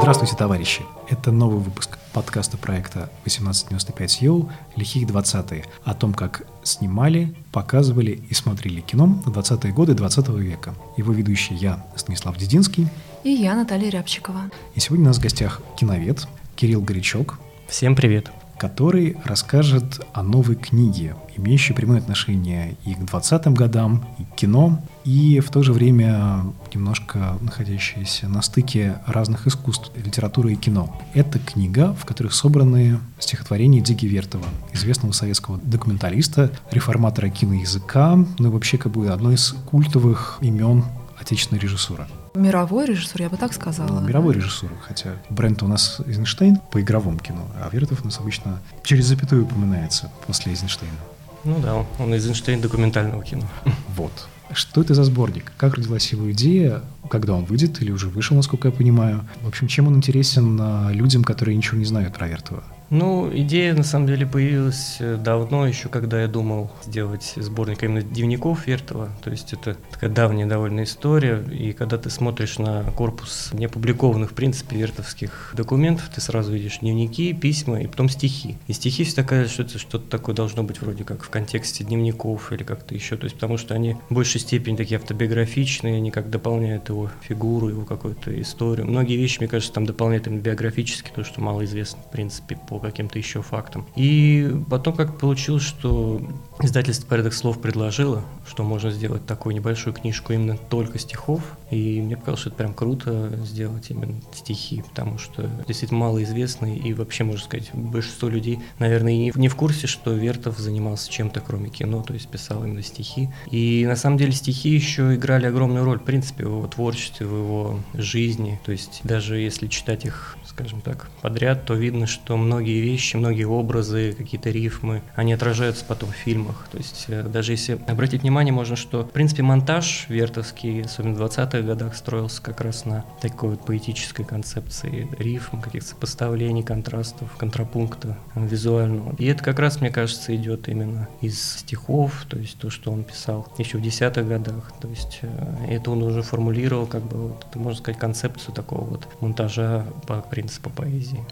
Здравствуйте, товарищи! Это новый выпуск подкаста проекта 1895 Йоу «Лихие 20-е» о том, как снимали, показывали и смотрели кино в 20-е годы 20 века. Его ведущий я, Станислав Дединский. И я, Наталья Рябчикова. И сегодня у нас в гостях киновед Кирилл Горячок. Всем привет! Который расскажет о новой книге, имеющей прямое отношение и к 20-м годам, и к кино, и в то же время немножко находящаяся на стыке разных искусств, литературы и кино. Это книга, в которой собраны стихотворения Диги Вертова, известного советского документалиста, реформатора киноязыка, ну и вообще как бы одно из культовых имен отечественной режиссуры. Мировой режиссер, я бы так сказала. Ну, мировой режиссер, хотя бренд у нас Эйзенштейн по игровому кино, а Вертов у нас обычно через запятую упоминается после Эйзенштейна. Ну да, он Эйзенштейн документального кино. Вот. Что это за сборник? Как родилась его идея? Когда он выйдет или уже вышел, насколько я понимаю? В общем, чем он интересен а, людям, которые ничего не знают про Вертова? Ну, идея на самом деле появилась э, давно, еще когда я думал сделать сборник именно дневников Вертова. То есть это такая давняя довольно история. И когда ты смотришь на корпус неопубликованных, в принципе, вертовских документов, ты сразу видишь дневники, письма и потом стихи. И стихи все такая, что это что-то такое должно быть вроде как в контексте дневников или как-то еще. То есть потому что они в большей степени такие автобиографичные, они как дополняют его фигуру, его какую-то историю. Многие вещи, мне кажется, там дополняют именно биографически, то, что мало известно, в принципе, по каким-то еще фактам. И потом как получилось, что издательство «Порядок слов» предложило, что можно сделать такую небольшую книжку именно только стихов. И мне показалось, что это прям круто сделать именно стихи, потому что действительно малоизвестный и вообще, можно сказать, большинство людей, наверное, и не в курсе, что Вертов занимался чем-то кроме кино, то есть писал именно стихи. И на самом деле стихи еще играли огромную роль, в принципе, в его творчестве, в его жизни. То есть даже если читать их, скажем так, подряд, то видно, что многие вещи, многие образы, какие-то рифмы, они отражаются потом в фильмах. То есть э, даже если обратить внимание, можно, что, в принципе, монтаж вертовский, особенно в 20-х годах, строился как раз на такой вот поэтической концепции рифм, каких-то сопоставлений, контрастов, контрапункта визуального. И это как раз, мне кажется, идет именно из стихов, то есть то, что он писал еще в десятых годах. То есть э, это он уже формулировал, как бы, вот, можно сказать, концепцию такого вот монтажа по принципу поэзии.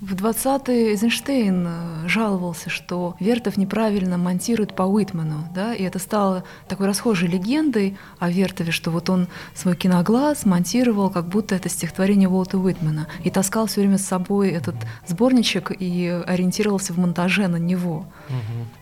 В 20-е Эйзенштейн э, жаловался, что Вертов неправильно монтирует по Уитману, да, и это стало такой расхожей легендой о Вертове, что вот он свой киноглаз монтировал, как будто это стихотворение Уолта Уитмана, и таскал все время с собой этот сборничек и ориентировался в монтаже на него.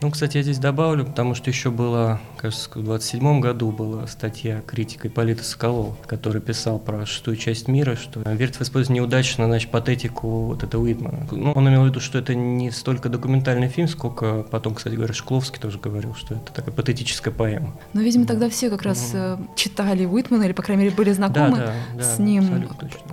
Ну, кстати, я здесь добавлю, потому что еще было, кажется, в 27 году была статья критика Ипполита Соколова, который писал про шестую часть мира, что Вертов использует неудачно, значит, патетику вот этого Уитмана, ну, он имел в виду, что это не столько документальный фильм, сколько потом, кстати говоря, Шкловский тоже говорил, что это такая патетическая поэма. Но, видимо, тогда все как раз mm читали Уитмана, или, по крайней мере, были знакомы да, да, с да, ним.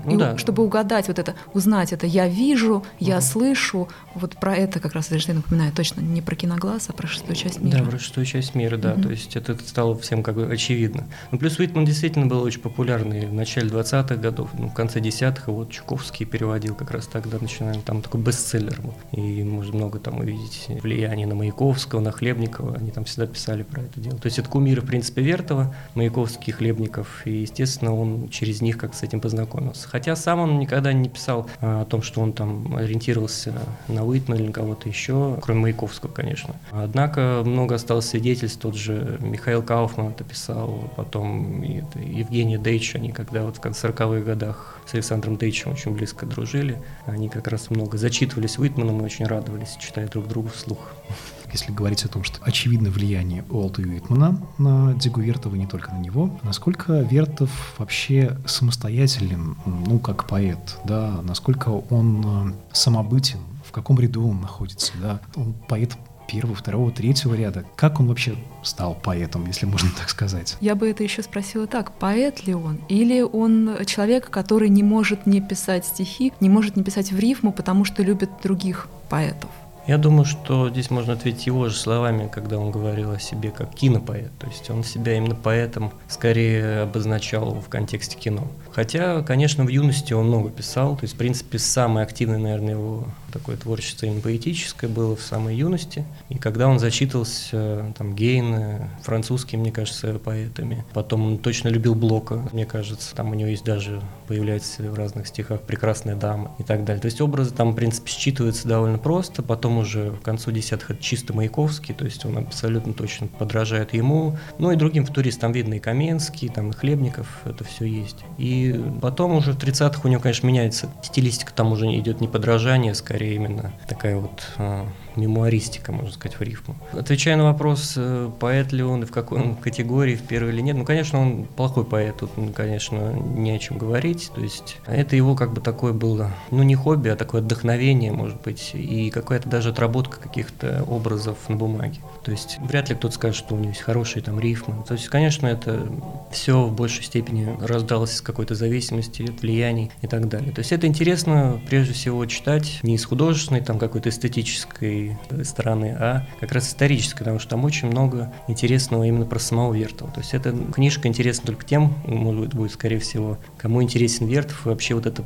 Ну, и, да. Чтобы угадать вот это, узнать это, я вижу, я угу. слышу, вот про это как раз Эйнштейн напоминает точно, не про киноглаз, а про шестую часть мира. Да, про шестую часть мира, да, угу. то есть это стало всем как бы очевидно. Ну, плюс Уитман действительно был очень популярный в начале 20-х годов, ну, в конце 10-х, вот Чуковский переводил как раз тогда, начинаем, там такой бестселлер был. И можно много там увидеть влияние на Маяковского, на Хлебникова, они там всегда писали про это дело. То есть это кумиры, в принципе, Вертова, Маяковский, Хлебников, и, естественно, он через них как с этим познакомился. Хотя сам он никогда не писал а, о том, что он там ориентировался на Уитмана или на кого-то еще, кроме Маяковского, конечно. Однако много осталось свидетельств, тот же Михаил Кауфман это писал, потом и это, Евгений Дейч, они когда вот в 40-х годах с Александром Дейчем очень близко дружили, они как раз много зачитывались Уитманом и очень радовались, читая друг другу вслух. Если говорить о том, что очевидно влияние Уолта Уитмана на Дигу Вертова, не только на него, насколько Вертов вообще самостоятелен, ну, как поэт, да, насколько он э, самобытен, в каком ряду он находится, да, он поэт первого, второго, третьего ряда. Как он вообще стал поэтом, если можно так сказать? Я бы это еще спросила так, поэт ли он? Или он человек, который не может не писать стихи, не может не писать в рифму, потому что любит других поэтов? Я думаю, что здесь можно ответить его же словами, когда он говорил о себе как кинопоэт. То есть он себя именно поэтом скорее обозначал в контексте кино. Хотя, конечно, в юности он много писал. То есть, в принципе, самое активное, наверное, его такое творчество именно поэтическое было в самой юности. И когда он зачитывался там Гейна, французскими, мне кажется, поэтами, потом он точно любил Блока, мне кажется, там у него есть даже, появляется в разных стихах «Прекрасная дама» и так далее. То есть образы там, в принципе, считываются довольно просто, потом уже в концу десятых это чисто Маяковский, то есть он абсолютно точно подражает ему, ну и другим футуристам видно и Каменский, там и Хлебников, это все есть. И потом уже в 30-х у него, конечно, меняется стилистика, там уже идет не подражание, скорее именно такая вот а, мемуаристика, можно сказать, в рифму. Отвечая на вопрос, э, поэт ли он и в какой он категории, в первой или нет, ну, конечно, он плохой поэт, тут, конечно, не о чем говорить, то есть это его как бы такое было, ну, не хобби, а такое вдохновение, может быть, и какая-то даже отработка каких-то образов на бумаге. То есть вряд ли кто-то скажет, что у него есть хорошие там рифмы. То есть, конечно, это все в большей степени раздалось из какой-то зависимости, от влияний и так далее. То есть это интересно прежде всего читать не из художественной, там какой-то эстетической стороны, а как раз исторической, потому что там очень много интересного именно про самого Вертова. То есть эта книжка интересна только тем, может быть, будет, скорее всего, кому интересен Вертов, вообще вот эта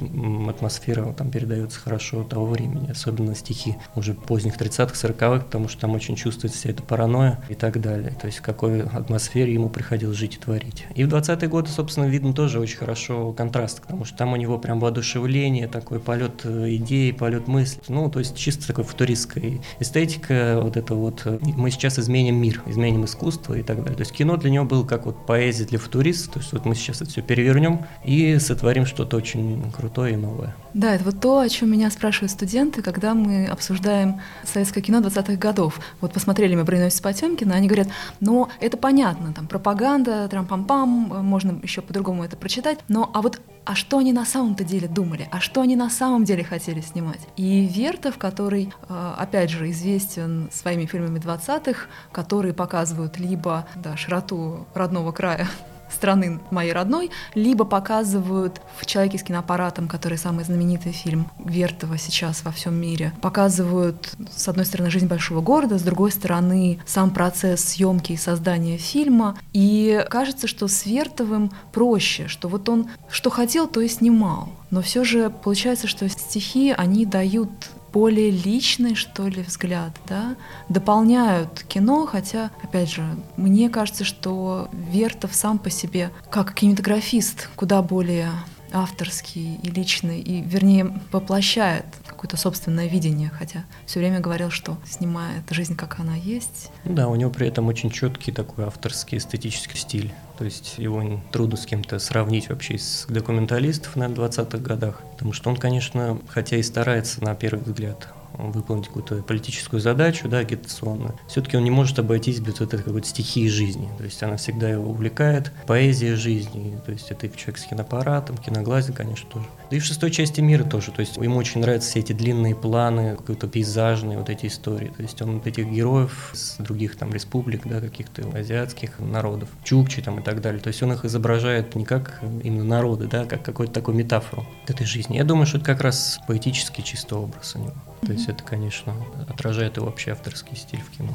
атмосфера там передается хорошо того времени, особенно стихи уже поздних 30-х, 40-х, потому что там очень чувствуется вся эта паранойя и так далее. То есть в какой атмосфере ему приходилось жить и творить. И в 20-е годы, собственно, видно тоже очень хорошо контраст, потому что там у него прям воодушевление, такой полет э, идеи, полет мысли. Ну, то есть чисто такой футуристской эстетика, вот это вот, мы сейчас изменим мир, изменим искусство и так далее. То есть кино для него было как вот поэзия для футуристов, то есть вот мы сейчас это все перевернем и сотворим что-то очень крутое и новое. Да, это вот то, о чем меня спрашивают студенты, когда мы обсуждаем советское кино 20-х годов. Вот посмотрели мы «Броненосец Потемкина», они говорят, ну, это понятно, там, пропаганда, трам-пам-пам, можно еще по-другому это прочитать, но а вот а что они на самом-то деле думали, а что они на самом деле хотели снимать. И Вертов, который, э, опять же, известен своими фильмами 20-х, которые показывают либо да, широту родного края страны моей родной, либо показывают в «Человеке с киноаппаратом», который самый знаменитый фильм Вертова сейчас во всем мире, показывают, с одной стороны, жизнь большого города, с другой стороны, сам процесс съемки и создания фильма. И кажется, что с Вертовым проще, что вот он что хотел, то и снимал. Но все же получается, что стихи, они дают более личный, что ли, взгляд, да, дополняют кино, хотя, опять же, мне кажется, что Вертов сам по себе, как кинематографист, куда более авторский и личный, и, вернее, воплощает какое-то собственное видение, хотя все время говорил, что снимает жизнь, как она есть. Да, у него при этом очень четкий такой авторский эстетический стиль. То есть его трудно с кем-то сравнить вообще с документалистов на 20-х годах, потому что он, конечно, хотя и старается на первый взгляд выполнить какую-то политическую задачу, да, агитационную, все-таки он не может обойтись без вот этой какой-то стихии жизни. То есть она всегда его увлекает, поэзия жизни, то есть это и человек с киноаппаратом, киноглазе, конечно, тоже. Да и в шестой части мира тоже, то есть ему очень нравятся все эти длинные планы, какие-то пейзажные вот эти истории. То есть он вот этих героев с других там республик, да, каких-то азиатских народов, чукчи там и так далее. То есть он их изображает не как именно народы, да, а как какую-то такую метафору этой жизни. Я думаю, что это как раз поэтический чисто образ у него. То есть это, конечно, отражает и вообще авторский стиль в кино.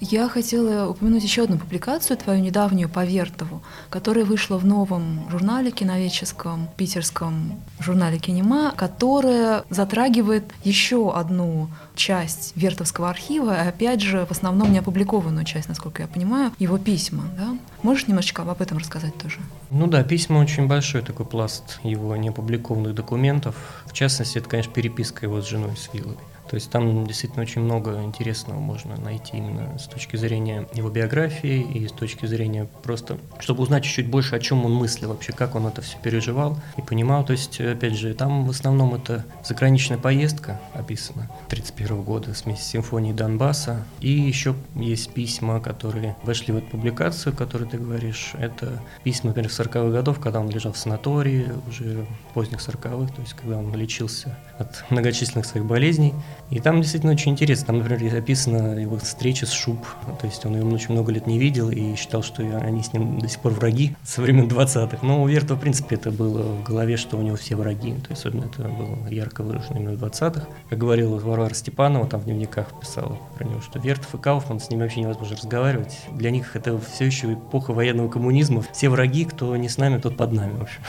Я хотела упомянуть еще одну публикацию твою недавнюю по Вертову, которая вышла в новом журнале киноведческом, питерском журнале «Кинема», которая затрагивает еще одну часть Вертовского архива, и опять же, в основном не опубликованную часть, насколько я понимаю, его письма. Да? Можешь немножечко об этом рассказать тоже? Ну да, письма очень большой такой пласт его неопубликованных документов. В частности, это, конечно, переписка его с женой с Виллой. То есть там действительно очень много интересного можно найти именно с точки зрения его биографии и с точки зрения просто, чтобы узнать чуть-чуть больше, о чем он мыслил вообще, как он это все переживал и понимал. То есть, опять же, там в основном это заграничная поездка описана 1931 года с симфонией Донбасса. И еще есть письма, которые вошли в эту публикацию, о которой ты говоришь. Это письма, например, 40-х годов, когда он лежал в санатории, уже поздних 40-х, то есть когда он лечился от многочисленных своих болезней. И там действительно очень интересно. Там, например, описана его встреча с Шуб. То есть он ее очень много лет не видел и считал, что они с ним до сих пор враги со времен 20-х. Но у Вертова, в принципе, это было в голове, что у него все враги. То есть особенно это было ярко выражено именно в 20-х. Как говорила Варвара Степанова, там в дневниках писала про него, что Вертов и Кауфман, с ними вообще невозможно разговаривать. Для них это все еще эпоха военного коммунизма. Все враги, кто не с нами, тот под нами, в общем.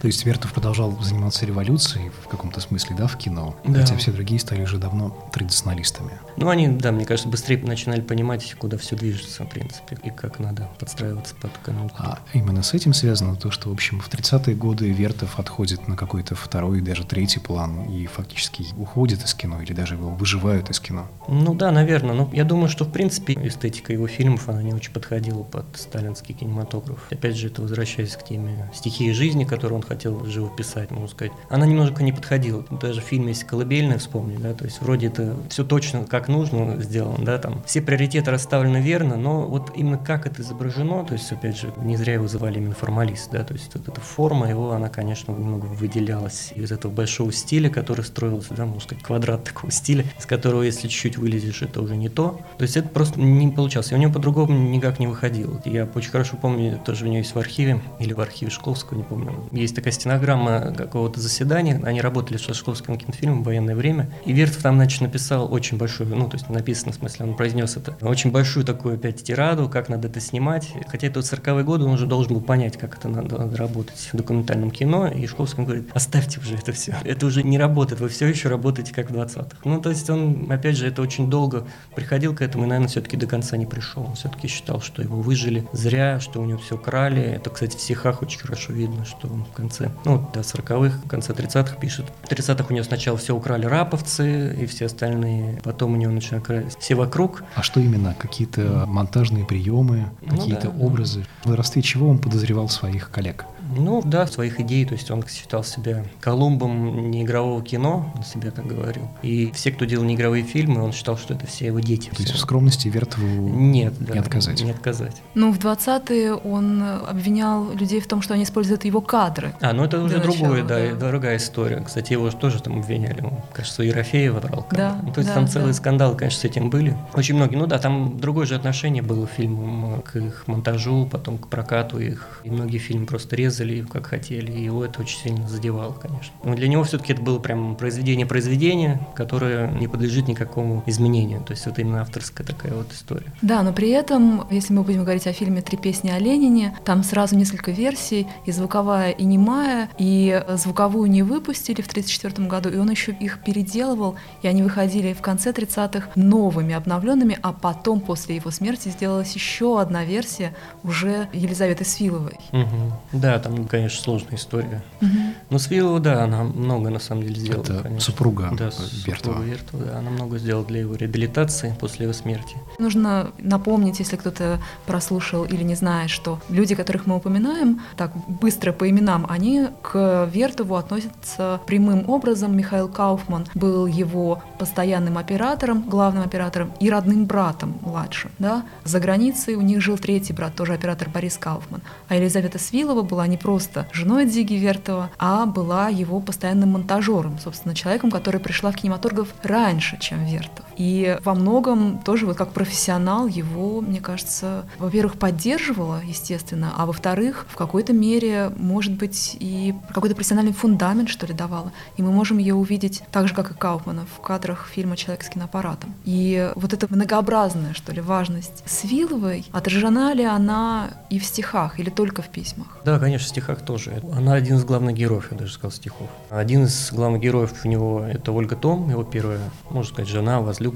То есть Вертов продолжал заниматься революцией в каком-то смысле, да, в кино? Да. Хотя все другие стали уже давно традиционалистами. Ну, они, да, мне кажется, быстрее начинали понимать, куда все движется, в принципе, и как надо подстраиваться под конъюнктуру. А именно с этим связано то, что, в общем, в 30-е годы Вертов отходит на какой-то второй, даже третий план и фактически уходит из кино или даже его выживают из кино. Ну да, наверное. Но я думаю, что, в принципе, эстетика его фильмов, она не очень подходила под сталинский кинематограф. Опять же, это возвращаясь к теме стихии жизни, которую он хотел живописать, можно сказать. Она немножко не подходила. Даже в фильме есть «Колыбельная», вспомни, да, то есть вроде это все точно как нужно сделано, да, там все приоритеты расставлены верно, но вот именно как это изображено, то есть, опять же, не зря его звали именно формалист, да, то есть вот эта форма его, она, конечно, немного выделялась из этого большого стиля, который строился, да, можно сказать, квадрат такого стиля, из которого, если чуть-чуть вылезешь, это уже не то. То есть это просто не получалось. И у него по-другому никак не выходило. Я очень хорошо помню, тоже у него есть в архиве, или в архиве Шкловского, не помню. Есть такая стенограмма какого-то заседания. Они работали с Шкловским кинофильмом в военное время. И Вертов там, значит, написал очень большую, ну, то есть написано, в смысле, он произнес это, очень большую такую опять тираду, как надо это снимать. Хотя это вот 40-е годы, он уже должен был понять, как это надо, надо работать в документальном кино. И Шкловский говорит, оставьте уже это все. Это уже не работает, вы все еще работаете как в 20-х. Ну, то есть он, опять же, это очень долго приходил к этому и, наверное, все-таки до конца не пришел. Он все-таки считал, что его выжили зря, что у него все крали. Это, кстати, в стихах очень хорошо видно, что он в конце, ну, до 40-х, в конце 30-х пишет. В 30-х у него сначала все украли раповцы и все остальные, потом у него начинают все вокруг. А что именно? Какие-то монтажные приемы, Ну какие-то да, да. образы? В родстве чего он подозревал своих коллег? Ну, да, своих идей, то есть он считал себя Колумбом неигрового кино, он себя так говорил. И все, кто делал неигровые фильмы, он считал, что это все его дети. То есть все. в скромности Вертову Нет, да, не отказать. Не отказать. Ну, в 20-е он обвинял людей в том, что они используют его кадры. А, ну это уже другое, да, да. другая история. Кстати, его же тоже там обвиняли. Он, кажется, Ерофеева брал. кадры. Да, Ну, то есть да, там да. целые скандалы, конечно, с этим были. Очень многие. Ну да, там другое же отношение было к фильмам, к их монтажу, потом к прокату их. И многие фильмы просто резали, как хотели. И его это очень сильно задевало, конечно. Но для него все-таки это было прям произведение произведения, которое не подлежит никакому изменению. То есть это именно авторская такая вот история. Да, но при этом, если мы будем говорить о фильме «Три песни о Ленине», там сразу несколько версий, и звуковая, и немая, и звуковую не выпустили в 1934 году, и он еще их переделывал, и они выходили в конце 30-х новыми, обновленными, а потом, после его смерти, сделалась еще одна версия уже Елизаветы Свиловой. Мгм. Да, там, конечно, сложная история. Мгм. Но Свилова, да, она много на самом деле сделала. Это конечно. супруга да, Вертова. супруга Вертова, да, она много сделала для его реабилитации после его смерти. Нужно напомнить, если кто-то прослушал или не знает, что люди, которых мы упоминаем, так быстро по именам, они к Вертову относятся прямым образом. Михаил Кауфман был его постоянным оператором, главным оператором и родным братом младшим. Да? За границей у них жил третий брат, тоже оператор Борис Кауфман. А Елизавета Свилова была не просто женой Дзиги Вертова, а была его постоянным монтажером, собственно, человеком, который пришла в кинематограф раньше, чем Вертов. И во многом тоже вот как профессионал его, мне кажется, во-первых, поддерживала, естественно, а во-вторых, в какой-то мере, может быть, и какой-то профессиональный фундамент, что ли, давала. И мы можем ее увидеть так же, как и Кауфмана, в кадрах фильма «Человек с киноаппаратом». И вот эта многообразная, что ли, важность Свиловой, отражена ли она и в стихах, или только в письмах? Да, конечно, в стихах тоже. Она один из главных героев, я даже сказал, стихов. Один из главных героев у него это Ольга Том, его первая, можно сказать, жена, возлюбленная.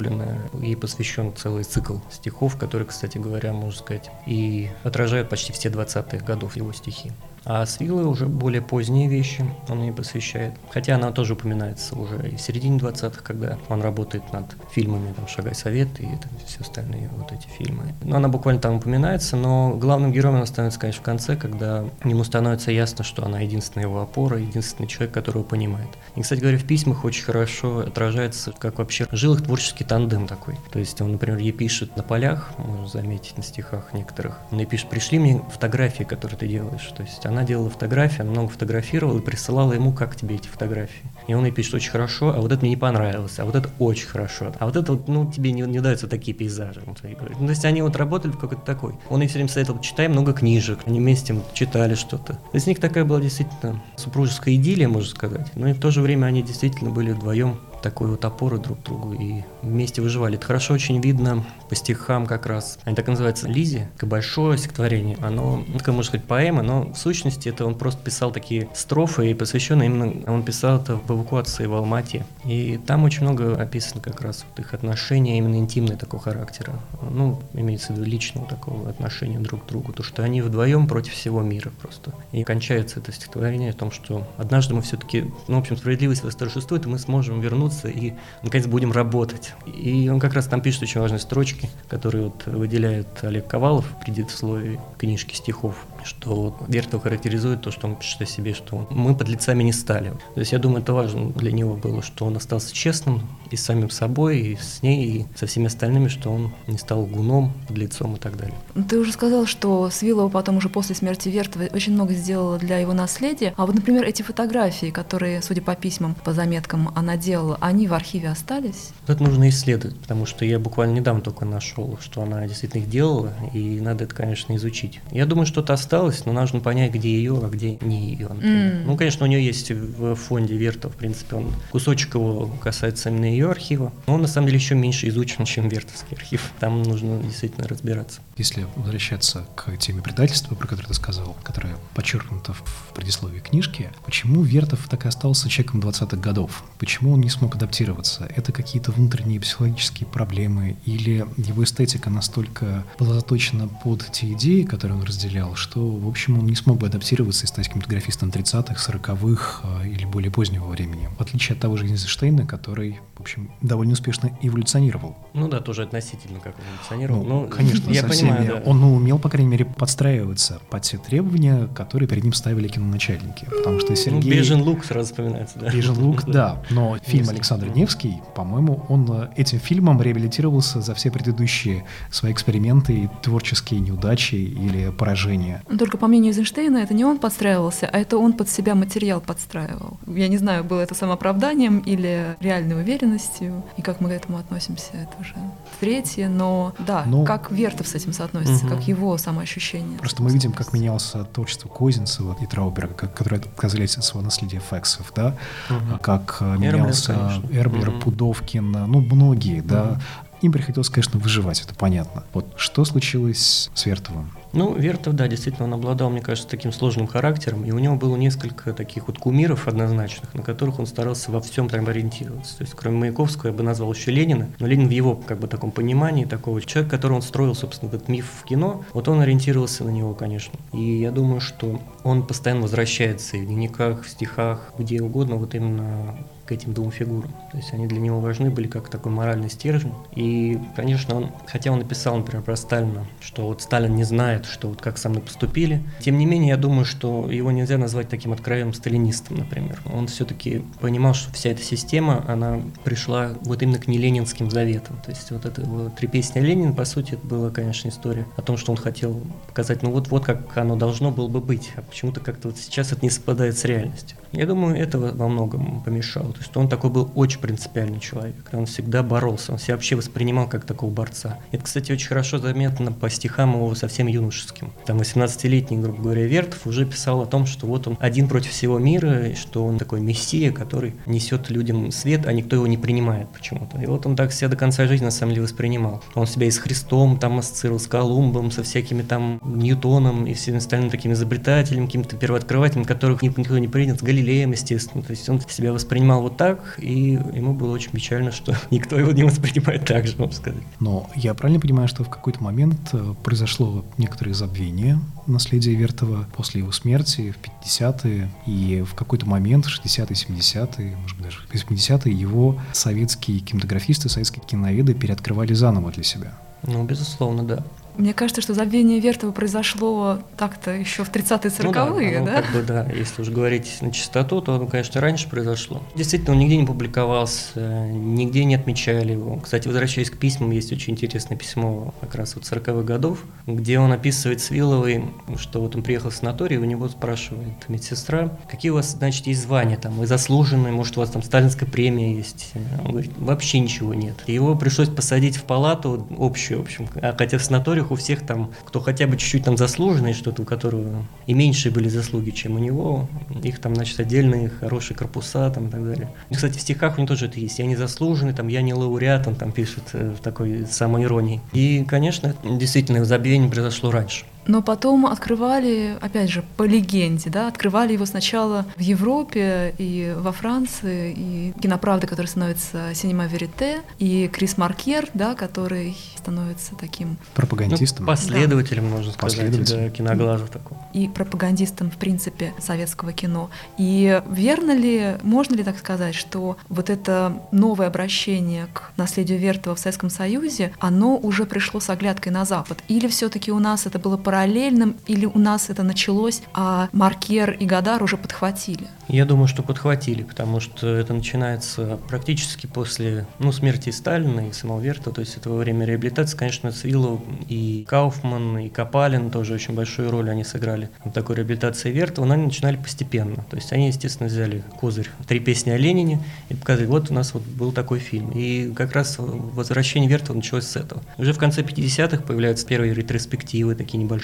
Ей посвящен целый цикл стихов, который, кстати говоря, можно сказать, и отражает почти все 20-х годов его стихи. А Свилы уже более поздние вещи он ей посвящает. Хотя она тоже упоминается уже и в середине 20-х, когда он работает над фильмами там, «Шагай совет» и там, все остальные вот эти фильмы. Но она буквально там упоминается, но главным героем она становится, конечно, в конце, когда ему становится ясно, что она единственная его опора, единственный человек, которого понимает. И, кстати говоря, в письмах очень хорошо отражается, как вообще жил их творческий тандем такой. То есть он, например, ей пишет на полях, можно заметить на стихах некоторых, он ей пишет, пришли мне фотографии, которые ты делаешь. То есть она она делала фотографии, она много фотографировала и присылала ему, как тебе эти фотографии. И он ей пишет очень хорошо, а вот это мне не понравилось, а вот это очень хорошо, а вот это вот, ну, тебе не, не нравятся такие пейзажи. Ну, то есть они вот работали в какой-то такой. Он ей все время советовал, читай много книжек, они вместе читали что-то. То есть у них такая была действительно супружеская идиллия, можно сказать. Но и в то же время они действительно были вдвоем такой вот опоры друг другу и вместе выживали. Это хорошо очень видно по стихам как раз. Они так называются Лизи, как большое стихотворение. Оно, ну, как можно сказать, поэма, но в сущности это он просто писал такие строфы, и посвященные именно, он писал это в эвакуации в Алмате. И там очень много описано как раз вот их отношения именно интимные такого характера. Ну, имеется в виду личного такого отношения друг к другу. То, что они вдвоем против всего мира просто. И кончается это стихотворение о том, что однажды мы все-таки, ну, в общем, справедливость восторжествует, и мы сможем вернуться вернуться и, наконец, будем работать. И он как раз там пишет очень важные строчки, которые вот выделяет Олег Ковалов в предисловии книжки стихов что Вертов характеризует то, что он пишет о себе, что мы под лицами не стали. То есть я думаю, это важно для него было, что он остался честным и с самим собой, и с ней, и со всеми остальными, что он не стал гуном, под лицом и так далее. Ты уже сказал, что Свилова потом уже после смерти Вертова очень много сделала для его наследия. А вот, например, эти фотографии, которые, судя по письмам, по заметкам она делала, они в архиве остались? Это нужно исследовать, потому что я буквально недавно только нашел, что она действительно их делала, и надо это, конечно, изучить. Я думаю, что-то осталось осталось, но нужно понять, где ее, а где не ее. Mm. Ну, конечно, у нее есть в фонде Верта, в принципе, он кусочек его касается именно ее архива, но он на самом деле еще меньше изучен, чем Вертовский архив. Там нужно действительно разбираться. Если возвращаться к теме предательства, про которую ты сказал, которая подчеркнута в предисловии книжки, почему Вертов так и остался человеком 20-х годов? Почему он не смог адаптироваться? Это какие-то внутренние психологические проблемы или его эстетика настолько была заточена под те идеи, которые он разделял, что в общем, он не смог бы адаптироваться и стать кинематографистом 30-х, 40-х а, или более позднего времени. В отличие от того же Эйнштейна, который, в общем, довольно успешно эволюционировал. Ну да, тоже относительно как эволюционировал. Ну, ну конечно, я понимаю, всеми, да. Он ну, умел, по крайней мере, подстраиваться под те требования, которые перед ним ставили киноначальники. Потому что ну, Сергей... Ну, Бежен лук сразу вспоминается, да. Бежен лук, да. Но фильм Александр Невский, по-моему, он э, этим фильмом реабилитировался за все предыдущие свои эксперименты и творческие неудачи или поражения. Только по мнению Эйзенштейна, это не он подстраивался, а это он под себя материал подстраивал. Я не знаю, было это самооправданием или реальной уверенностью, и как мы к этому относимся, это уже третье, но да, но... как Вертов с этим соотносится, угу. как его самоощущение. Просто мы видим, как менялось творчество Козинцева и Трауберга, которые отказались от своего наследия Фексов, да, угу. как э, менялся Эрблер, угу. Пудовкин, ну, многие, угу. да, им приходилось, конечно, выживать, это понятно. Вот что случилось с Вертовым? Ну, Вертов, да, действительно, он обладал, мне кажется, таким сложным характером, и у него было несколько таких вот кумиров однозначных, на которых он старался во всем прям ориентироваться. То есть, кроме Маяковского, я бы назвал еще Ленина, но Ленин в его, как бы, таком понимании, такого человека, которого он строил, собственно, этот миф в кино, вот он ориентировался на него, конечно. И я думаю, что он постоянно возвращается и в дневниках, в стихах, где угодно, вот именно к этим двум фигурам. То есть они для него важны были как такой моральный стержень. И, конечно, он, хотя он написал, например, про Сталина, что вот Сталин не знает, что вот как со мной поступили, тем не менее, я думаю, что его нельзя назвать таким откровенным сталинистом, например. Он все-таки понимал, что вся эта система, она пришла вот именно к неленинским заветам. То есть вот это вот три песни Ленина, по сути, это была, конечно, история о том, что он хотел показать, ну вот, вот как оно должно было бы быть, а почему-то как-то вот сейчас это не совпадает с реальностью. Я думаю, это во многом помешало. То есть он такой был очень принципиальный человек. Он всегда боролся, он себя вообще воспринимал как такого борца. Это, кстати, очень хорошо заметно по стихам его совсем юношеским. Там 18-летний, грубо говоря, Вертов уже писал о том, что вот он один против всего мира, и что он такой мессия, который несет людям свет, а никто его не принимает почему-то. И вот он так себя до конца жизни на самом деле воспринимал. Он себя и с Христом там ассоциировал, с Колумбом, со всякими там Ньютоном и всеми остальными такими изобретателями, какими-то первооткрывателями, которых никто не принят, с Галилеем, естественно. То есть он себя воспринимал вот так, и ему было очень печально, что никто его не воспринимает так же, можно сказать. Но я правильно понимаю, что в какой-то момент э, произошло некоторое забвение наследия Вертова после его смерти в 50-е, и в какой-то момент, в 60-е, 70-е, может быть, даже в 80-е, его советские кинематографисты, советские киноведы переоткрывали заново для себя. Ну, безусловно, да. Мне кажется, что забвение Вертова произошло так-то еще в 30-е-40-е, ну, да? да? Как бы, да, если уж говорить на чистоту, то оно, конечно, раньше произошло. Действительно, он нигде не публиковался, нигде не отмечали его. Кстати, возвращаясь к письмам, есть очень интересное письмо как раз вот 40-х годов, где он описывает Свиловой, что вот он приехал в санаторий, у него спрашивает медсестра, какие у вас, значит, есть звания там, вы заслуженные, может, у вас там сталинская премия есть? Он говорит, вообще ничего нет. Его пришлось посадить в палату общую, в общем, а хотя в санаториях у всех там, кто хотя бы чуть-чуть там заслуженный, что-то у которого и меньшие были заслуги, чем у него, их там, значит, отдельные хорошие корпуса там и так далее. И, кстати, в стихах у него тоже это есть. Я не заслуженный, там, я не лауреат, он там пишет э, в такой самой иронии. И, конечно, действительно, забвение произошло раньше. Но потом открывали, опять же, по легенде, да, открывали его сначала в Европе и во Франции, и киноправда, который становится «Синема Верите», и Крис Маркер, да, который становится таким... Пропагандистом. Ну, последователем, да. можно сказать, Последователем. да, киноглаза такого. И пропагандистом, в принципе, советского кино. И верно ли, можно ли так сказать, что вот это новое обращение к наследию Вертова в Советском Союзе, оно уже пришло с оглядкой на Запад? Или все таки у нас это было параллельным, или у нас это началось, а Маркер и Гадар уже подхватили? Я думаю, что подхватили, потому что это начинается практически после ну, смерти Сталина и самого Верта, то есть это во время реабилитации, конечно, Цвилов и Кауфман, и Капалин тоже очень большую роль они сыграли в такой реабилитации Верта, они начинали постепенно, то есть они, естественно, взяли козырь, три песни о Ленине и показали, вот у нас вот был такой фильм. И как раз возвращение Вертова началось с этого. Уже в конце 50-х появляются первые ретроспективы, такие небольшие.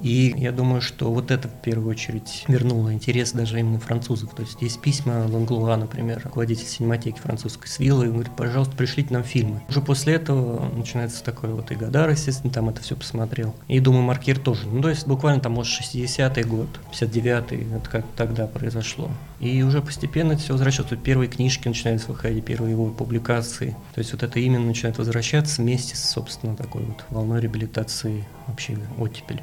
И я думаю, что вот это в первую очередь вернуло интерес даже именно французов. То есть есть письма Ланглуа, например, руководитель синематеки французской с Виллой, и говорит, пожалуйста, пришлите нам фильмы. Уже после этого начинается такой вот и Гадар, естественно, там это все посмотрел. И думаю, Маркир тоже. Ну, то есть буквально там, может, 60-й год, 59-й, это как тогда произошло. И уже постепенно это все возвращается. Тут первые книжки начинают выходить, первые его публикации. То есть вот это именно начинает возвращаться вместе с, собственно, такой вот волной реабилитации вообще оттепели.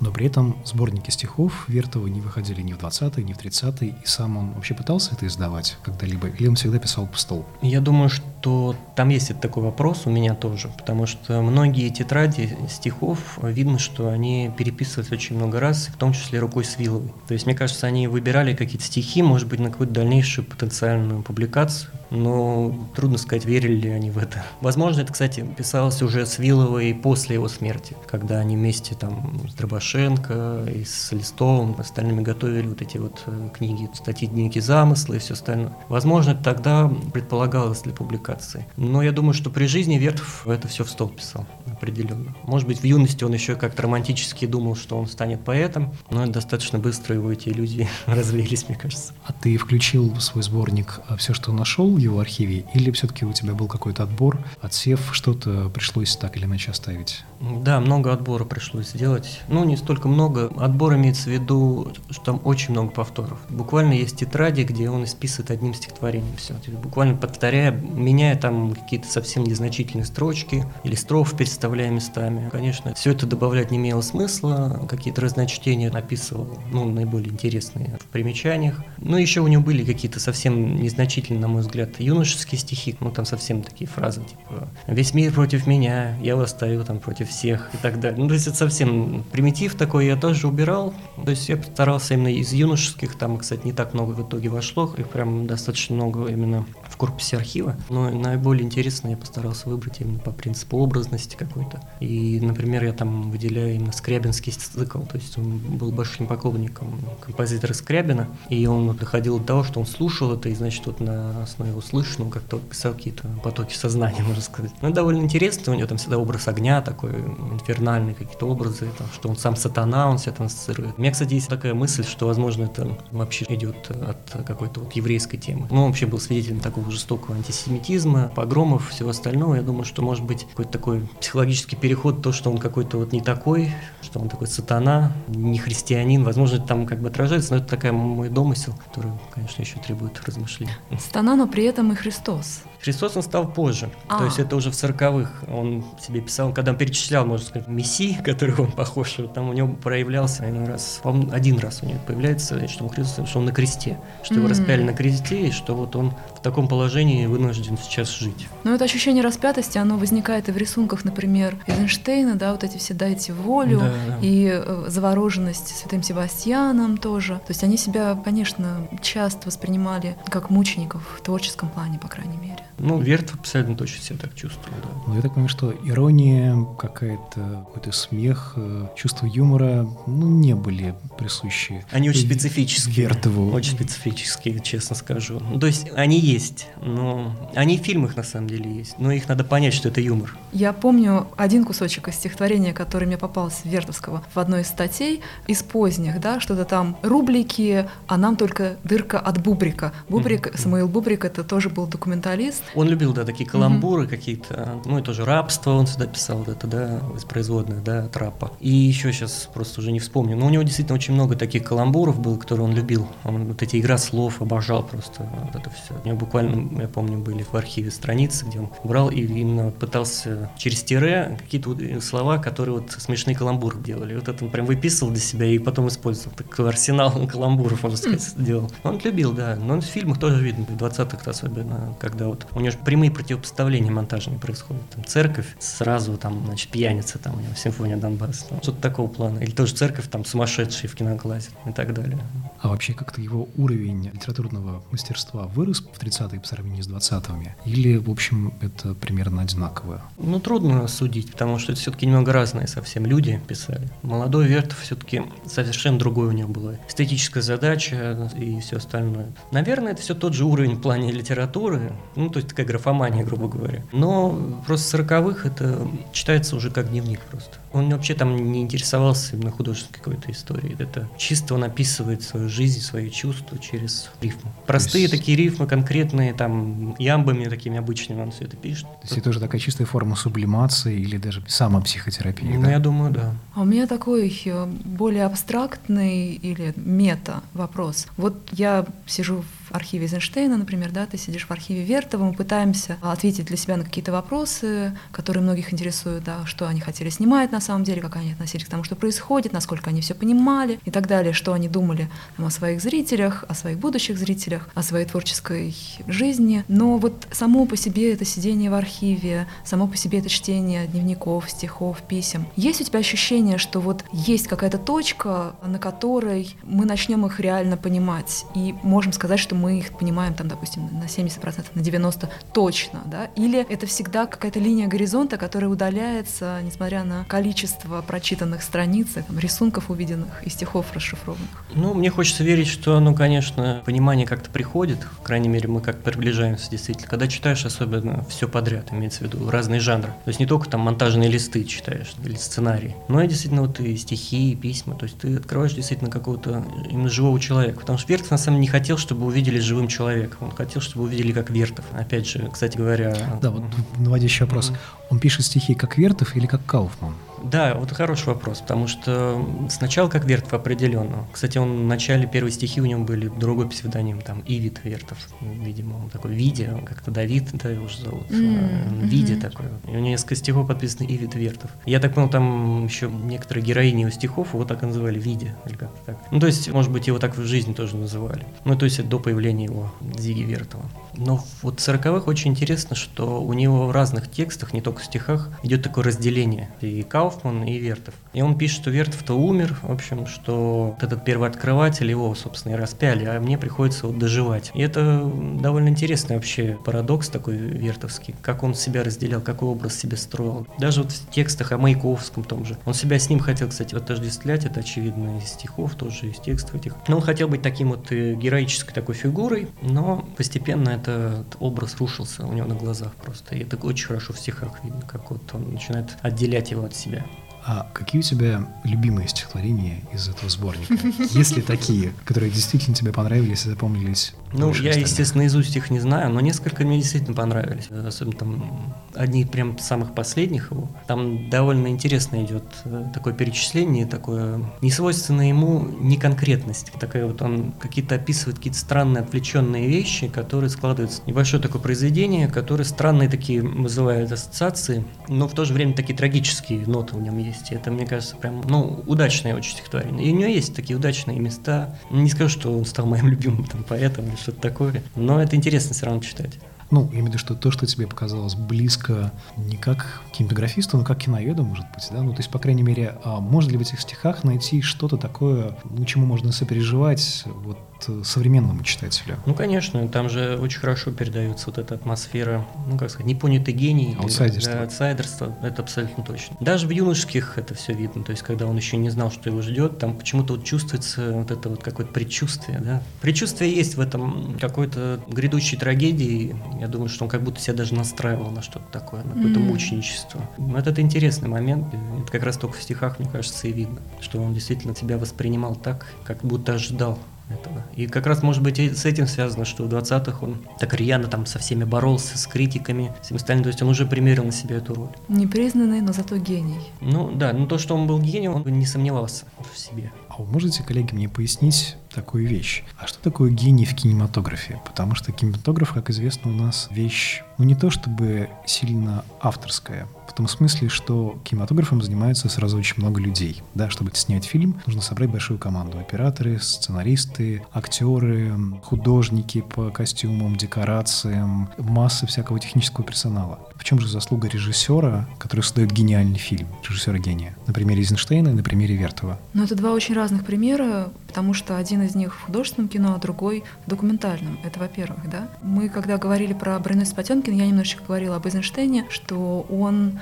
Но при этом сборники стихов Вертова не выходили ни в 20-е, ни в 30-е, и сам он вообще пытался это издавать когда-либо, или он всегда писал по столу? Я думаю, что там есть такой вопрос у меня тоже, потому что многие тетради стихов, видно, что они переписывались очень много раз, в том числе рукой Свиловой. То есть, мне кажется, они выбирали какие-то стихи, может быть, на какую-то дальнейшую потенциальную публикацию, но трудно сказать, верили ли они в это. Возможно, это, кстати, писалось уже Свиловой после его смерти, когда они вместе там с Дробашенко и с Листовым остальными готовили вот эти вот э, книги, статьи, дневники замыслы и все остальное. Возможно, это тогда предполагалось для публикации. Но я думаю, что при жизни Вертов это все в стол писал определенно. Может быть, в юности он еще как-то романтически думал, что он станет поэтом, но достаточно быстро его эти иллюзии развеялись, мне кажется. А ты включил в свой сборник а, все, что нашел в его архиве, или все-таки у тебя был какой-то отбор, отсев, что-то пришлось так или иначе оставить? Да, много отбора пришлось сделать. Ну, не столько много. Отбор имеется в виду, что там очень много повторов. Буквально есть тетради, где он исписывает одним стихотворением все. Буквально повторяя, меняя там какие-то совсем незначительные строчки или строфы переставляя местами. Конечно, все это добавлять не имело смысла. Какие-то разночтения написывал, ну, наиболее интересные в примечаниях. Ну, еще у него были какие-то совсем незначительные, на мой взгляд, юношеские стихи. Ну, там совсем такие фразы, типа «Весь мир против меня, я восстаю там против всех» и так далее. Ну, то есть это совсем примитив такой, я тоже убирал. То есть я постарался именно из юношеских, там, кстати, не так много в итоге вошло, их прям достаточно много именно в корпусе архива. Но наиболее интересно я постарался выбрать именно по принципу образности какой-то. И, например, я там выделяю именно Скрябинский цикл, то есть он был большим поклонником композитора Скрябина, и он доходил до того, что он слушал это, и, значит, вот на основе услышанного как-то вот писал какие-то потоки сознания, можно сказать. Ну, довольно интересно, у него там всегда образ огня такой, инфернальные какие-то образы, там, что он сам сатана, он себя трансцирует. У меня, кстати, есть такая мысль, что, возможно, это вообще идет от какой-то вот еврейской темы. Ну, он вообще был свидетелем такого жестокого антисемитизма, погромов, всего остального. Я думаю, что, может быть, какой-то такой психологический переход, то, что он какой-то вот не такой, что он такой сатана, не христианин, возможно, это там как бы отражается, но это такая мой домысел, который, конечно, еще требует размышления. Сатана, но при этом и Христос. Христос он стал позже. А. То есть это уже в сороковых он себе писал, когда он перечислял, можно сказать, Мессии, который он похож, там у него проявлялся один раз, по один раз у него появляется, что он Христос, что он на кресте, что mm-hmm. его распяли на кресте, и что вот он в таком положении вынужден сейчас жить. Но это ощущение распятости, оно возникает и в рисунках, например, Эйзенштейна, да, вот эти все «дайте волю» Да, да. и э, завороженность святым Себастьяном тоже. То есть они себя, конечно, часто воспринимали как мучеников в творческом плане, по крайней мере. Ну, Верт абсолютно точно себя так чувствовал, да. Ну, я так понимаю, что ирония, какая-то, какой-то смех, э, чувство юмора, ну, не были присущи. Они очень специфические. Вертову. Очень специфические, честно скажу. Ну, то есть они есть, но они в фильмах на самом деле есть, но их надо понять, что это юмор. Я помню один кусочек из стихотворения, который мне попался Вертовского в одной из статей из поздних, да, что-то там рублики, а нам только дырка от Бубрика. Бубрик, Мгм. Самуил Бубрик, это тоже был документалист. Он любил, да, такие каламбуры какие-то, ну и тоже рабство он сюда писал, это, да, из производных, да, трапа. И еще сейчас просто уже не вспомню, но у него действительно очень много таких каламбуров было, которые он любил. Он вот эти игра слов обожал просто вот это все. У него буквально, я помню, были в архиве страницы, где он брал и именно пытался через тире какие-то э, слова, которые вот смешные каламбуры делали. Вот это он прям выписывал для себя и потом использовал. Такой арсенал каламбуров, можно сказать, сделал. Он любил, да. Но в фильмах тоже видно, в 20-х особенно, когда вот у него же прямые противопоставления монтажные происходят. Там церковь, сразу там, значит, пьяница, там у него симфония Донбасса, там, что-то такого плана. Или тоже церковь, там, сумасшедший в киноглазе и так далее. А вообще как-то его уровень литературного мастерства вырос в 30-е по сравнению с 20-ми? Или, в общем, это примерно одинаково? Ну, трудно судить, потому что это все-таки немного разные совсем люди писали. Молодой Вертов все-таки совершенно другой у него была эстетическая задача и все остальное. Наверное, это все тот же уровень в плане литературы, ну, то есть такая графомания, грубо говоря. Но просто сороковых это читается уже как дневник просто. Он вообще там не интересовался именно художественной какой-то историей. Это чисто он описывает свою свои чувства через рифмы. Простые есть- такие рифмы, конкретные, там, ямбами такими обычными он все это пишет. То есть это уже такая чистая форма сублимации или даже самопсихотерапии, Ну, да? я думаю, да. А у меня такой э, более абстрактный или мета вопрос. Вот я сижу в архиве Эйзенштейна, например, да, ты сидишь в архиве Вертова, мы пытаемся ответить для себя на какие-то вопросы, которые многих интересуют, да, что они хотели снимать на самом деле, как они относились к тому, что происходит, насколько они все понимали и так далее, что они думали там, о своих зрителях, о своих будущих зрителях, о своей творческой жизни. Но вот само по себе это сидение в архиве, само по себе это чтение дневников, стихов, писем. Есть у тебя ощущение, что вот есть какая-то точка, на которой мы начнем их реально понимать и можем сказать, что мы их понимаем там, допустим, на 70%, на 90% точно, да? Или это всегда какая-то линия горизонта, которая удаляется, несмотря на количество прочитанных страниц, там, рисунков увиденных и стихов расшифрованных? Ну, мне хочется верить, что, ну, конечно, понимание как-то приходит, по крайней мере, мы как приближаемся действительно. Когда читаешь особенно все подряд, имеется в виду разные жанры. То есть не только там монтажные листы читаешь или сценарий, но и действительно вот и стихи, и письма. То есть ты открываешь действительно какого-то именно живого человека. Потому что Вертов на самом деле не хотел, чтобы увидели живым человеком. Он хотел, чтобы увидели как Вертов. Опять же, кстати говоря... Да, вот наводящий вопрос. Он пишет стихи как Вертов или как Кауфман? Да, вот хороший вопрос, потому что сначала как Вертов определенно. Кстати, он в начале первые стихи у него были другой псевдоним, там Ивит Вертов, видимо, он такой Виде, он как-то Давид, да, его же зовут, э, Виде такой. И у него несколько стихов подписаны Ивит Вертов. Я так понял, там еще некоторые героини его стихов его так и называли Виде, или как-то так. Ну, то есть, может быть, его так в жизни тоже называли. Ну, то есть, это до появления его Зиги Вертова. Но вот в сороковых очень интересно, что у него в разных текстах, не только в стихах, идет такое разделение. И Кауфман, и Вертов. И он пишет, что Вертов-то умер, в общем, что вот этот первооткрыватель его, собственно, и распяли, а мне приходится вот доживать. И это довольно интересный вообще парадокс такой вертовский, как он себя разделял, какой образ себе строил. Даже вот в текстах о Маяковском том же. Он себя с ним хотел, кстати, отождествлять, это очевидно из стихов тоже, из текстов этих. Но он хотел быть таким вот э, героической такой фигурой, но постепенно этот образ рушился у него на глазах просто. И это очень хорошо в стихах видно, как вот он начинает отделять его от себя дороге. А какие у тебя любимые стихотворения из этого сборника? Есть ли такие, которые действительно тебе понравились и запомнились? Ну, я, естественно, наизусть их не знаю, но несколько мне действительно понравились. Особенно там одни прям самых последних его. Там довольно интересно идет э, такое перечисление, такое несвойственное ему неконкретность. Такая вот он какие-то описывает какие-то странные отвлеченные вещи, которые складываются небольшое такое произведение, которые странные такие вызывают ассоциации, но в то же время такие трагические ноты в нем есть. Вместе. Это, мне кажется, прям, ну, удачное очень стихотворение. И у нее есть такие удачные места. Не скажу, что он стал моим любимым там, поэтом или что-то такое, но это интересно все равно читать. Ну, имею в виду, что то, что тебе показалось близко не как кинематографисту, но как киноведу, может быть, да? Ну, то есть, по крайней мере, а можно ли в этих стихах найти что-то такое, ну, чему можно сопереживать вот современному читателю. Ну, конечно, там же очень хорошо передается вот эта атмосфера, ну, как сказать, непонятый гений. Аутсайдерство. Да, аутсайдерство, это абсолютно точно. Даже в юношеских это все видно, то есть, когда он еще не знал, что его ждет, там почему-то вот чувствуется вот это вот какое-то предчувствие, да. Предчувствие есть в этом какой-то грядущей трагедии, я думаю, что он как будто себя даже настраивал на что-то такое, на какое-то mm. мученичество. Вот это интересный момент, это как раз только в стихах, мне кажется, и видно, что он действительно тебя воспринимал так, как будто ожидал этого. И как раз, может быть, и с этим связано, что в 20-х он так рьяно там со всеми боролся, с критиками, с всеми остальными, то есть он уже примерил на себя эту роль. Непризнанный, но зато гений. Ну да, но то, что он был гением, он не сомневался в себе. А вы можете, коллеги, мне пояснить такую вещь? А что такое гений в кинематографе? Потому что кинематограф, как известно, у нас вещь, ну не то чтобы сильно авторская, том смысле, что кинематографом занимается сразу очень много людей. Да, чтобы снять фильм, нужно собрать большую команду. Операторы, сценаристы, актеры, художники по костюмам, декорациям, масса всякого технического персонала. В чем же заслуга режиссера, который создает гениальный фильм, режиссера гения? На примере Эйзенштейна и на примере Вертова. Ну, это два очень разных примера, потому что один из них в художественном кино, а другой в документальном. Это во-первых, да. Мы, когда говорили про Брюнес Потемкин, я немножечко говорила об Эйзенштейне, что он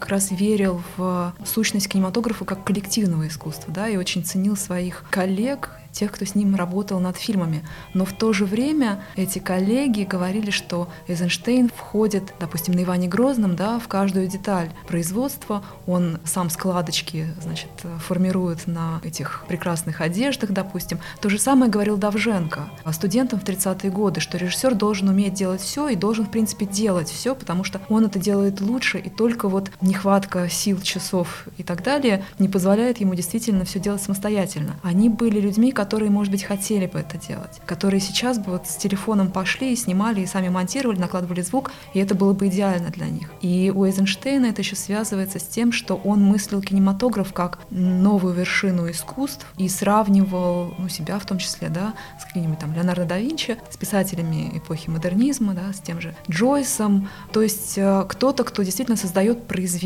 как раз верил в сущность кинематографа как коллективного искусства, да, и очень ценил своих коллег, тех, кто с ним работал над фильмами. Но в то же время эти коллеги говорили, что Эйзенштейн входит, допустим, на Иване Грозном, да, в каждую деталь производства. Он сам складочки, значит, формирует на этих прекрасных одеждах, допустим. То же самое говорил Давженко студентам в 30-е годы, что режиссер должен уметь делать все и должен, в принципе, делать все, потому что он это делает лучше, и только вот нехватка сил, часов и так далее не позволяет ему действительно все делать самостоятельно. Они были людьми, которые, может быть, хотели бы это делать, которые сейчас бы вот с телефоном пошли и снимали, и сами монтировали, накладывали звук, и это было бы идеально для них. И у Эйзенштейна это еще связывается с тем, что он мыслил кинематограф как новую вершину искусств и сравнивал ну, себя в том числе да, с какими-нибудь там Леонардо да Винчи, с писателями эпохи модернизма, да, с тем же Джойсом. То есть э, кто-то, кто действительно создает произведение.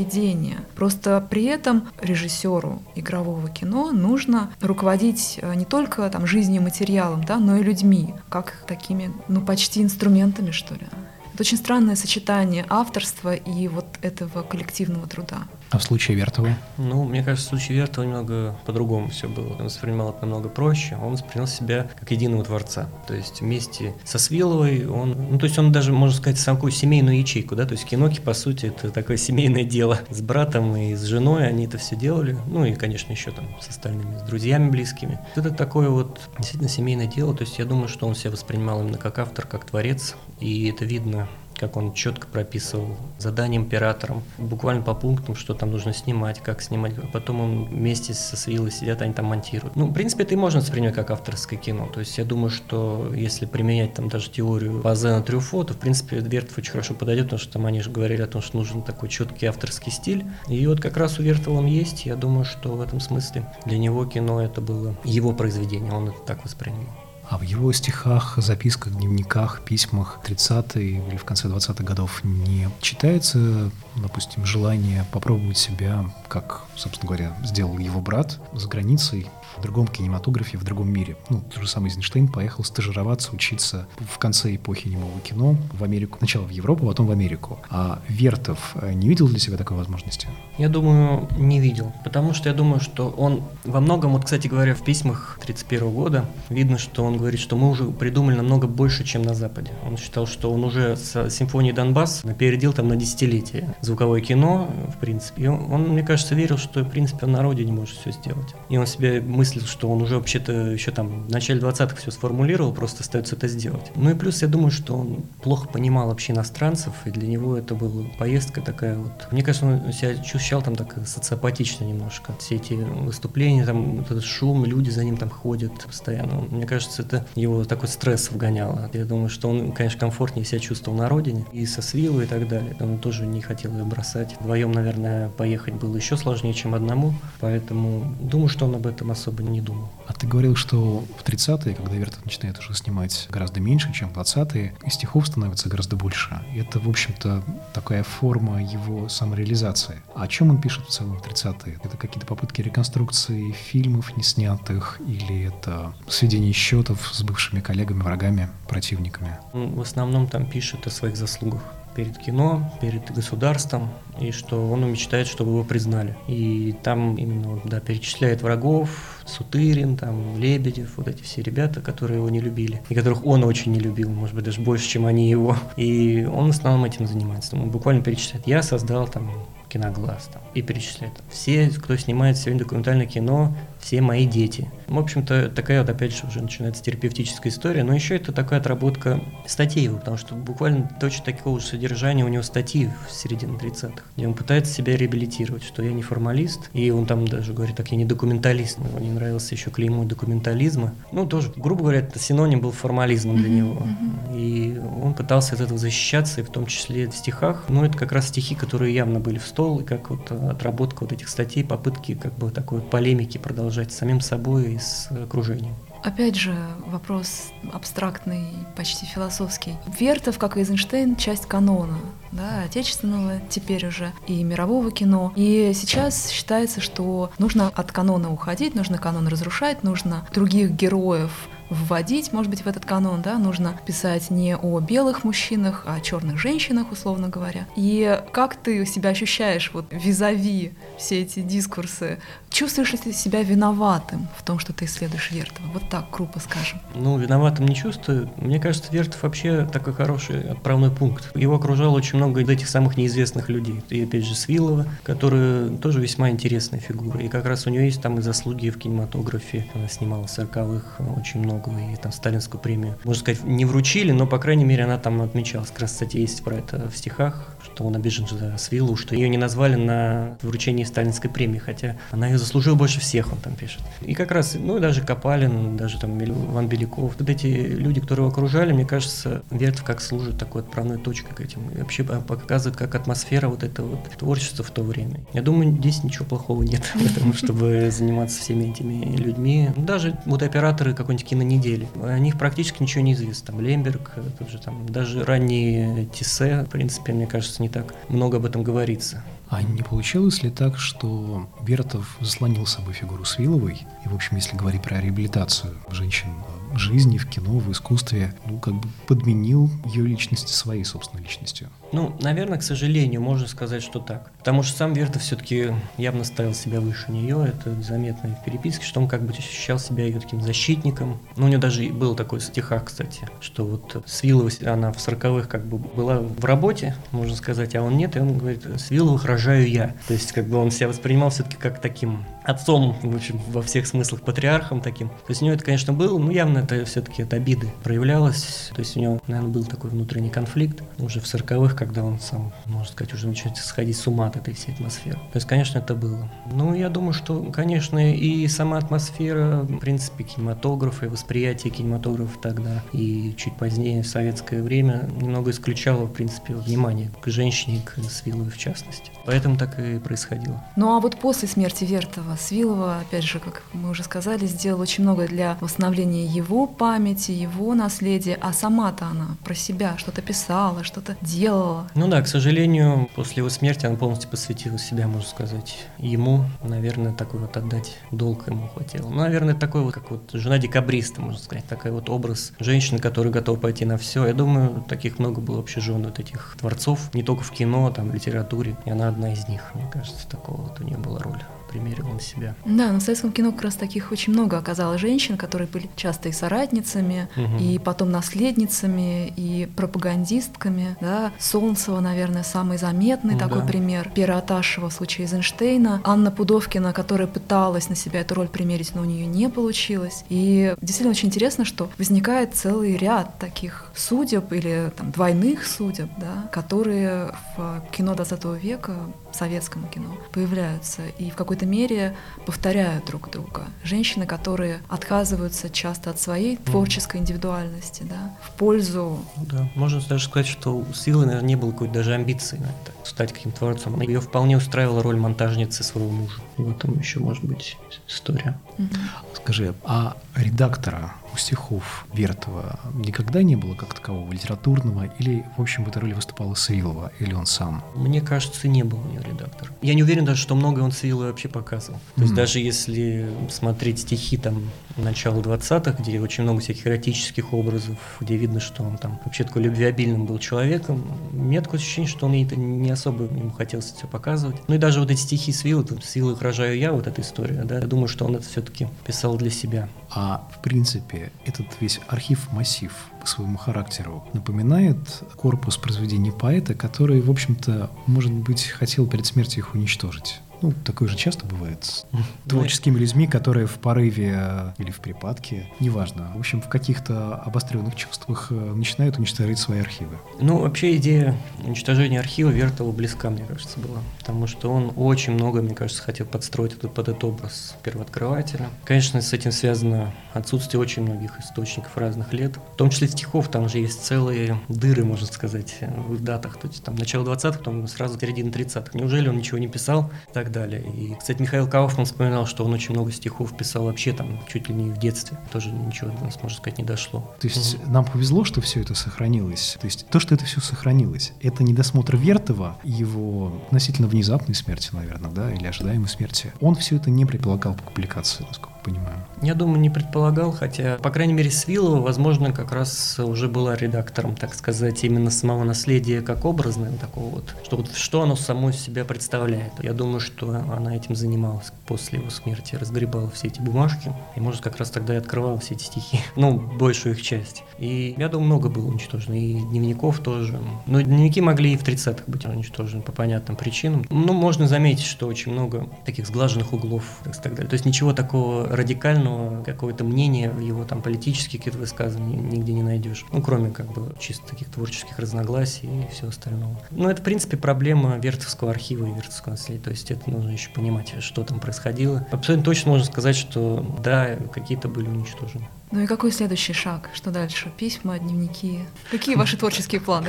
Просто при этом режиссеру игрового кино нужно руководить э, не только там жизнью, материалом, да, но и людьми, как такими, ну, почти инструментами, что ли. Это очень странное сочетание авторства и вот этого коллективного труда. А в случае Вертова? Ну, мне кажется, в случае Вертова немного по-другому все было. Он воспринимал это намного проще. Он воспринял себя как единого творца. То есть вместе со Свиловой он... Ну, то есть он даже, можно сказать, сам такую семейную ячейку, да? То есть Киноки, по сути, это такое семейное дело. С братом и с женой они это все делали. Ну, и, конечно, еще там с остальными, с друзьями близкими. Это такое вот действительно семейное дело. То есть я думаю, что он себя воспринимал именно как автор, как творец. И это видно как он четко прописывал задание императорам, буквально по пунктам, что там нужно снимать, как снимать. А потом он вместе со Свилой сидят, они там монтируют. Ну, в принципе, это и можно воспринимать как авторское кино. То есть я думаю, что если применять там даже теорию Базена Трюфо, то, в принципе, Вертов очень хорошо подойдет, потому что там они же говорили о том, что нужен такой четкий авторский стиль. И вот как раз у Вертова он есть. Я думаю, что в этом смысле для него кино это было его произведение, он это так воспринял. А в его стихах, записках, дневниках, письмах 30-е или в конце 20-х годов не читается, допустим, желание попробовать себя, как, собственно говоря, сделал его брат за границей, в другом кинематографе, в другом мире. Ну, тот же самый Эйзенштейн поехал стажироваться, учиться в конце эпохи немого кино в Америку. Сначала в Европу, потом в Америку. А Вертов э, не видел для себя такой возможности? Я думаю, не видел. Потому что я думаю, что он во многом, вот, кстати говоря, в письмах 31 года видно, что он говорит, что мы уже придумали намного больше, чем на Западе. Он считал, что он уже с симфонией Донбасс напередил там на десятилетие звуковое кино, в принципе. И он, он, мне кажется, верил, что, в принципе, он на родине может все сделать. И он себе мыслил, что он уже вообще-то еще там в начале 20-х все сформулировал, просто остается это сделать. Ну и плюс я думаю, что он плохо понимал вообще иностранцев, и для него это была поездка такая вот. Мне кажется, он себя ощущал там так социопатично немножко. Все эти выступления, там вот этот шум, люди за ним там ходят постоянно. Мне кажется, это его такой стресс вгоняло. Я думаю, что он, конечно, комфортнее себя чувствовал на родине и со Свилой и так далее. Он тоже не хотел ее бросать. Вдвоем, наверное, поехать было еще сложнее, чем одному, поэтому думаю, что он об этом особо не думал. А ты говорил, что в 30-е, когда Вертов начинает уже снимать гораздо меньше, чем в 20-е, и стихов становится гораздо больше. И это, в общем-то, такая форма его самореализации. А о чем он пишет в целом в 30-е? Это какие-то попытки реконструкции фильмов неснятых, или это сведение счетов с бывшими коллегами, врагами, противниками? В основном там пишет о своих заслугах перед кино, перед государством, и что он мечтает, чтобы его признали. И там именно, да, перечисляет врагов, Сутырин, там, Лебедев, вот эти все ребята, которые его не любили, и которых он очень не любил, может быть, даже больше, чем они его. И он в основном этим занимается. Он буквально перечисляет, я создал там киноглаз там, и перечисляет. Все, кто снимает сегодня документальное кино, все мои дети. В общем-то, такая вот, опять же, уже начинается терапевтическая история, но еще это такая отработка статей его, потому что буквально точно такого же содержания у него статьи в середине 30-х, где он пытается себя реабилитировать, что я не формалист, и он там даже говорит, так, я не документалист, ему не нравился еще клеймо документализма. Ну, тоже, грубо говоря, это синоним был формализмом для него. И он пытался от этого защищаться, и в том числе в стихах. Ну, это как раз стихи, которые явно были в стол, и как вот отработка вот этих статей, попытки как бы такой вот полемики продолжать с самим собой и с окружением. Опять же, вопрос абстрактный, почти философский. Вертов, как и Эйзенштейн, часть канона, да, отечественного теперь уже и мирового кино. И сейчас считается, что нужно от канона уходить, нужно канон разрушать, нужно других героев вводить, может быть, в этот канон, да, нужно писать не о белых мужчинах, а о черных женщинах, условно говоря. И как ты себя ощущаешь вот визави все эти дискурсы? Чувствуешь ли ты себя виноватым в том, что ты исследуешь Вертова? Вот так, грубо скажем. Ну, виноватым не чувствую. Мне кажется, Вертов вообще такой хороший отправной пункт. Его окружало очень много этих самых неизвестных людей. И опять же Свилова, которая тоже весьма интересная фигура. И как раз у нее есть там и заслуги в кинематографе. Она снимала 40-х очень много много, и там сталинскую премию, можно сказать, не вручили, но, по крайней мере, она там отмечалась. Как раз, кстати, есть про это в стихах, что он обижен за Свилу, что ее не назвали на вручении сталинской премии, хотя она ее заслужила больше всех, он там пишет. И как раз, ну, даже Копалин, даже там Иван Беляков, вот эти люди, которые его окружали, мне кажется, Вертов как служит такой отправной точкой к этим. И вообще показывает, как атмосфера вот этого вот творчества в то время. Я думаю, здесь ничего плохого нет в этом, чтобы заниматься всеми этими людьми. Даже вот операторы какой-нибудь кино недели. О них практически ничего не известно. Там Лемберг, э, тут же там даже ранние Тисе, в принципе, мне кажется, не так много об этом говорится. А не получилось ли так, что Бертов заслонил собой фигуру Свиловой? И, в общем, если говорить про реабилитацию женщин в жизни, в кино, в искусстве, ну, как бы подменил ее личность своей собственной личностью? Ну, наверное, к сожалению, можно сказать, что так. Потому что сам Вертов все-таки явно ставил себя выше нее, это заметно в переписке, что он как бы ощущал себя ее таким защитником. Ну, у него даже был такой стихах, кстати, что вот Свилова, она в сороковых как бы была в работе, можно сказать, а он нет, и он говорит, Свиловых рожаю я. То есть как бы он себя воспринимал все-таки как таким отцом, в общем, во всех смыслах, патриархом таким. То есть у него это, конечно, было, но явно это все-таки от обиды проявлялось. То есть у него, наверное, был такой внутренний конфликт уже в сороковых, когда он сам, можно сказать, уже начинает сходить с ума от этой всей атмосферы. То есть, конечно, это было. Ну, я думаю, что, конечно, и сама атмосфера, в принципе, кинематографа и восприятие кинематографа тогда и чуть позднее в советское время немного исключало, в принципе, внимание к женщине, к Свиловой в частности. Поэтому так и происходило. Ну а вот после смерти Вертова, Свилова, опять же, как мы уже сказали, сделал очень много для восстановления его памяти, его наследия, а сама-то она про себя что-то писала, что-то делала. Ну да, к сожалению, после его смерти она полностью посвятила себя, можно сказать, ему. Наверное, такой вот отдать долг ему хватило. Ну, наверное, такой вот, как вот жена декабриста, можно сказать, такой вот образ женщины, которая готова пойти на все. Я думаю, таких много было вообще жен вот этих творцов, не только в кино, там, в литературе. И она одна из них, мне кажется, такого вот у нее была роль примерил на себя. Да, на советском кино как раз таких очень много оказалось женщин, которые были часто и соратницами, угу. и потом наследницами, и пропагандистками. Да. Солнцева, наверное, самый заметный да. такой пример. Пера Аташева в случае Эйзенштейна. Анна Пудовкина, которая пыталась на себя эту роль примерить, но у нее не получилось. И действительно очень интересно, что возникает целый ряд таких судеб или там, двойных судеб, да, которые в кино 20 века, в советском кино, появляются. И в какой-то мере повторяют друг друга. Женщины, которые отказываются часто от своей творческой индивидуальности, да, в пользу... Да, можно даже сказать, что у Силы, наверное, не было какой-то даже амбиции на это, стать каким-то творцом. Ее вполне устраивала роль монтажницы своего мужа. В этом еще может быть история. Мгм. Скажи, а редактора у стихов Вертова никогда не было как такового литературного, или, в общем, в этой роли выступала Савилова, или он сам? Мне кажется, не был у нее редактор. Я не уверен даже, что много он Савиловой вообще показывал. То есть Мгм. даже если смотреть стихи там начала 20-х, где очень много всяких эротических образов, где видно, что он там вообще такой любвеобильным был человеком, меня такое ощущение, что он ей это не особо ему хотелось это все показывать. Ну и даже вот эти стихи с Виллой, там, «С Виллой рожаю я», вот эта история, да, я думаю, что он это все-таки писал для себя. А в принципе, этот весь архив-массив по своему характеру напоминает корпус произведений поэта, который, в общем-то, может быть, хотел перед смертью их уничтожить. Ну, такое же часто бывает с творческими людьми, которые в порыве э, или в припадке, неважно, в общем, в каких-то обостренных чувствах э, начинают уничтожать свои архивы. Ну, вообще идея уничтожения архива Вертова близка, мне кажется, была. Потому что он очень много, мне кажется, хотел подстроить этот, под этот образ первооткрывателя. Конечно, с этим связано отсутствие очень многих источников разных лет. В том числе стихов, там же есть целые дыры, можно сказать, в датах. То есть там начало 20-х, потом сразу середина 30-х. Неужели он ничего не писал и так далее. И, кстати, Михаил Кауфман вспоминал, что он очень много стихов писал вообще там чуть ли не в детстве. Тоже ничего до нас, можно сказать, не дошло. То есть нам повезло, что все это сохранилось. То есть то, что это все сохранилось, это недосмотр Вертова, его относительно внезапной смерти, наверное, да, или ожидаемой смерти. Он все это не предполагал по публикации, насколько понимаю. Я думаю, не предполагал, хотя, по крайней мере, Свилова, возможно, как раз уже была редактором, так сказать, именно самого наследия как образного такого вот, что вот что оно само себя представляет. Я думаю, что она этим занималась после его смерти, разгребала все эти бумажки, и, может, как раз тогда и открывала все эти стихи, ну, большую их часть. И я думаю, много было уничтожено, и дневников тоже. Но дневники могли и в 30-х быть уничтожены по понятным причинам. Ну, можно заметить, что очень много таких сглаженных углов так далее. То есть ничего такого радикального, какого-то мнения в его там политические какие-то высказывания нигде не найдешь. Ну, кроме как бы чисто таких творческих разногласий и всего остального. Ну, это, в принципе, проблема Вертовского архива и Вертовского наследия. То есть это нужно еще понимать, что там происходило. Абсолютно точно можно сказать, что да, какие-то были уничтожены. Ну и какой следующий шаг? Что дальше? Письма, дневники? Какие ваши творческие планы?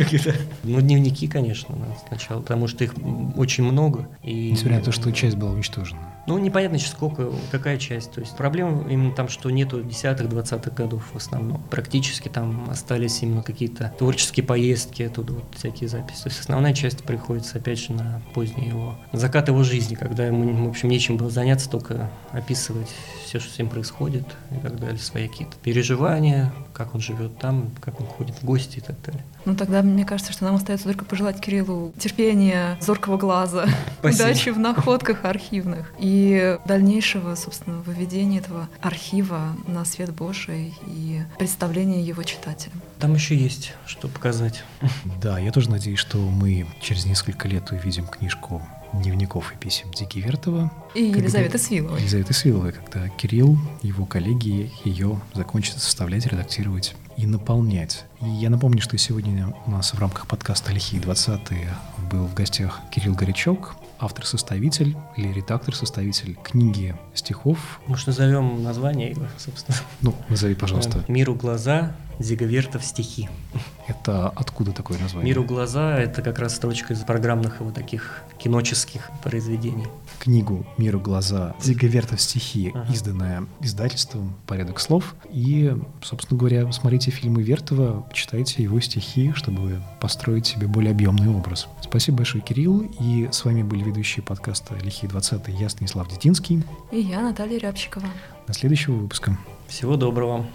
Ну, дневники, конечно, сначала, потому что их очень много. И, Несмотря на то, что часть была уничтожена. Ну, непонятно сейчас сколько, какая часть. То есть проблема именно там, что нету десятых, двадцатых годов в основном. Практически там остались именно какие-то творческие поездки, оттуда вот всякие записи. То есть основная часть приходится, опять же, на поздний его, на закат его жизни, когда ему, в общем, нечем было заняться, только описывать все, что с ним происходит и так далее, свои какие-то переживания, как он живет там, как он ходит в гости и так далее. Ну тогда мне кажется, что нам остается только пожелать Кириллу терпения, зоркого глаза, Спасибо. удачи в находках архивных и дальнейшего, собственно, выведения этого архива на свет Божий и представления его читателям. Там еще есть что показать. Да, я тоже надеюсь, что мы через несколько лет увидим книжку дневников и писем Дики Вертова. И Когда- Елизаветы Свиловой. Елизаветы Свиловой, когда Кирилл, его коллеги ее закончат составлять, редактировать и наполнять. И я напомню, что сегодня у нас в рамках подкаста «Лихие 20-е» был в гостях Кирилл Горячок, автор-составитель или редактор-составитель книги стихов. Может, назовем название его, собственно. Ну, назови, пожалуйста. «Миру глаза», Зиговертов стихи. Это откуда такое название? «Миру глаза» — это как раз строчка из программных его таких киноческих произведений. Книгу «Миру глаза» Зиговертов стихи, Ага. изданная издательством «Порядок слов». И, собственно говоря, смотрите фильмы Вертова, читайте его стихи, чтобы построить себе более объемный образ. Спасибо большое, Кирилл. И с вами были ведущие подкаста «Лихие 20-е» я, Станислав Детинский. И я, Наталья Рябчикова. До следующего выпуска. Всего доброго.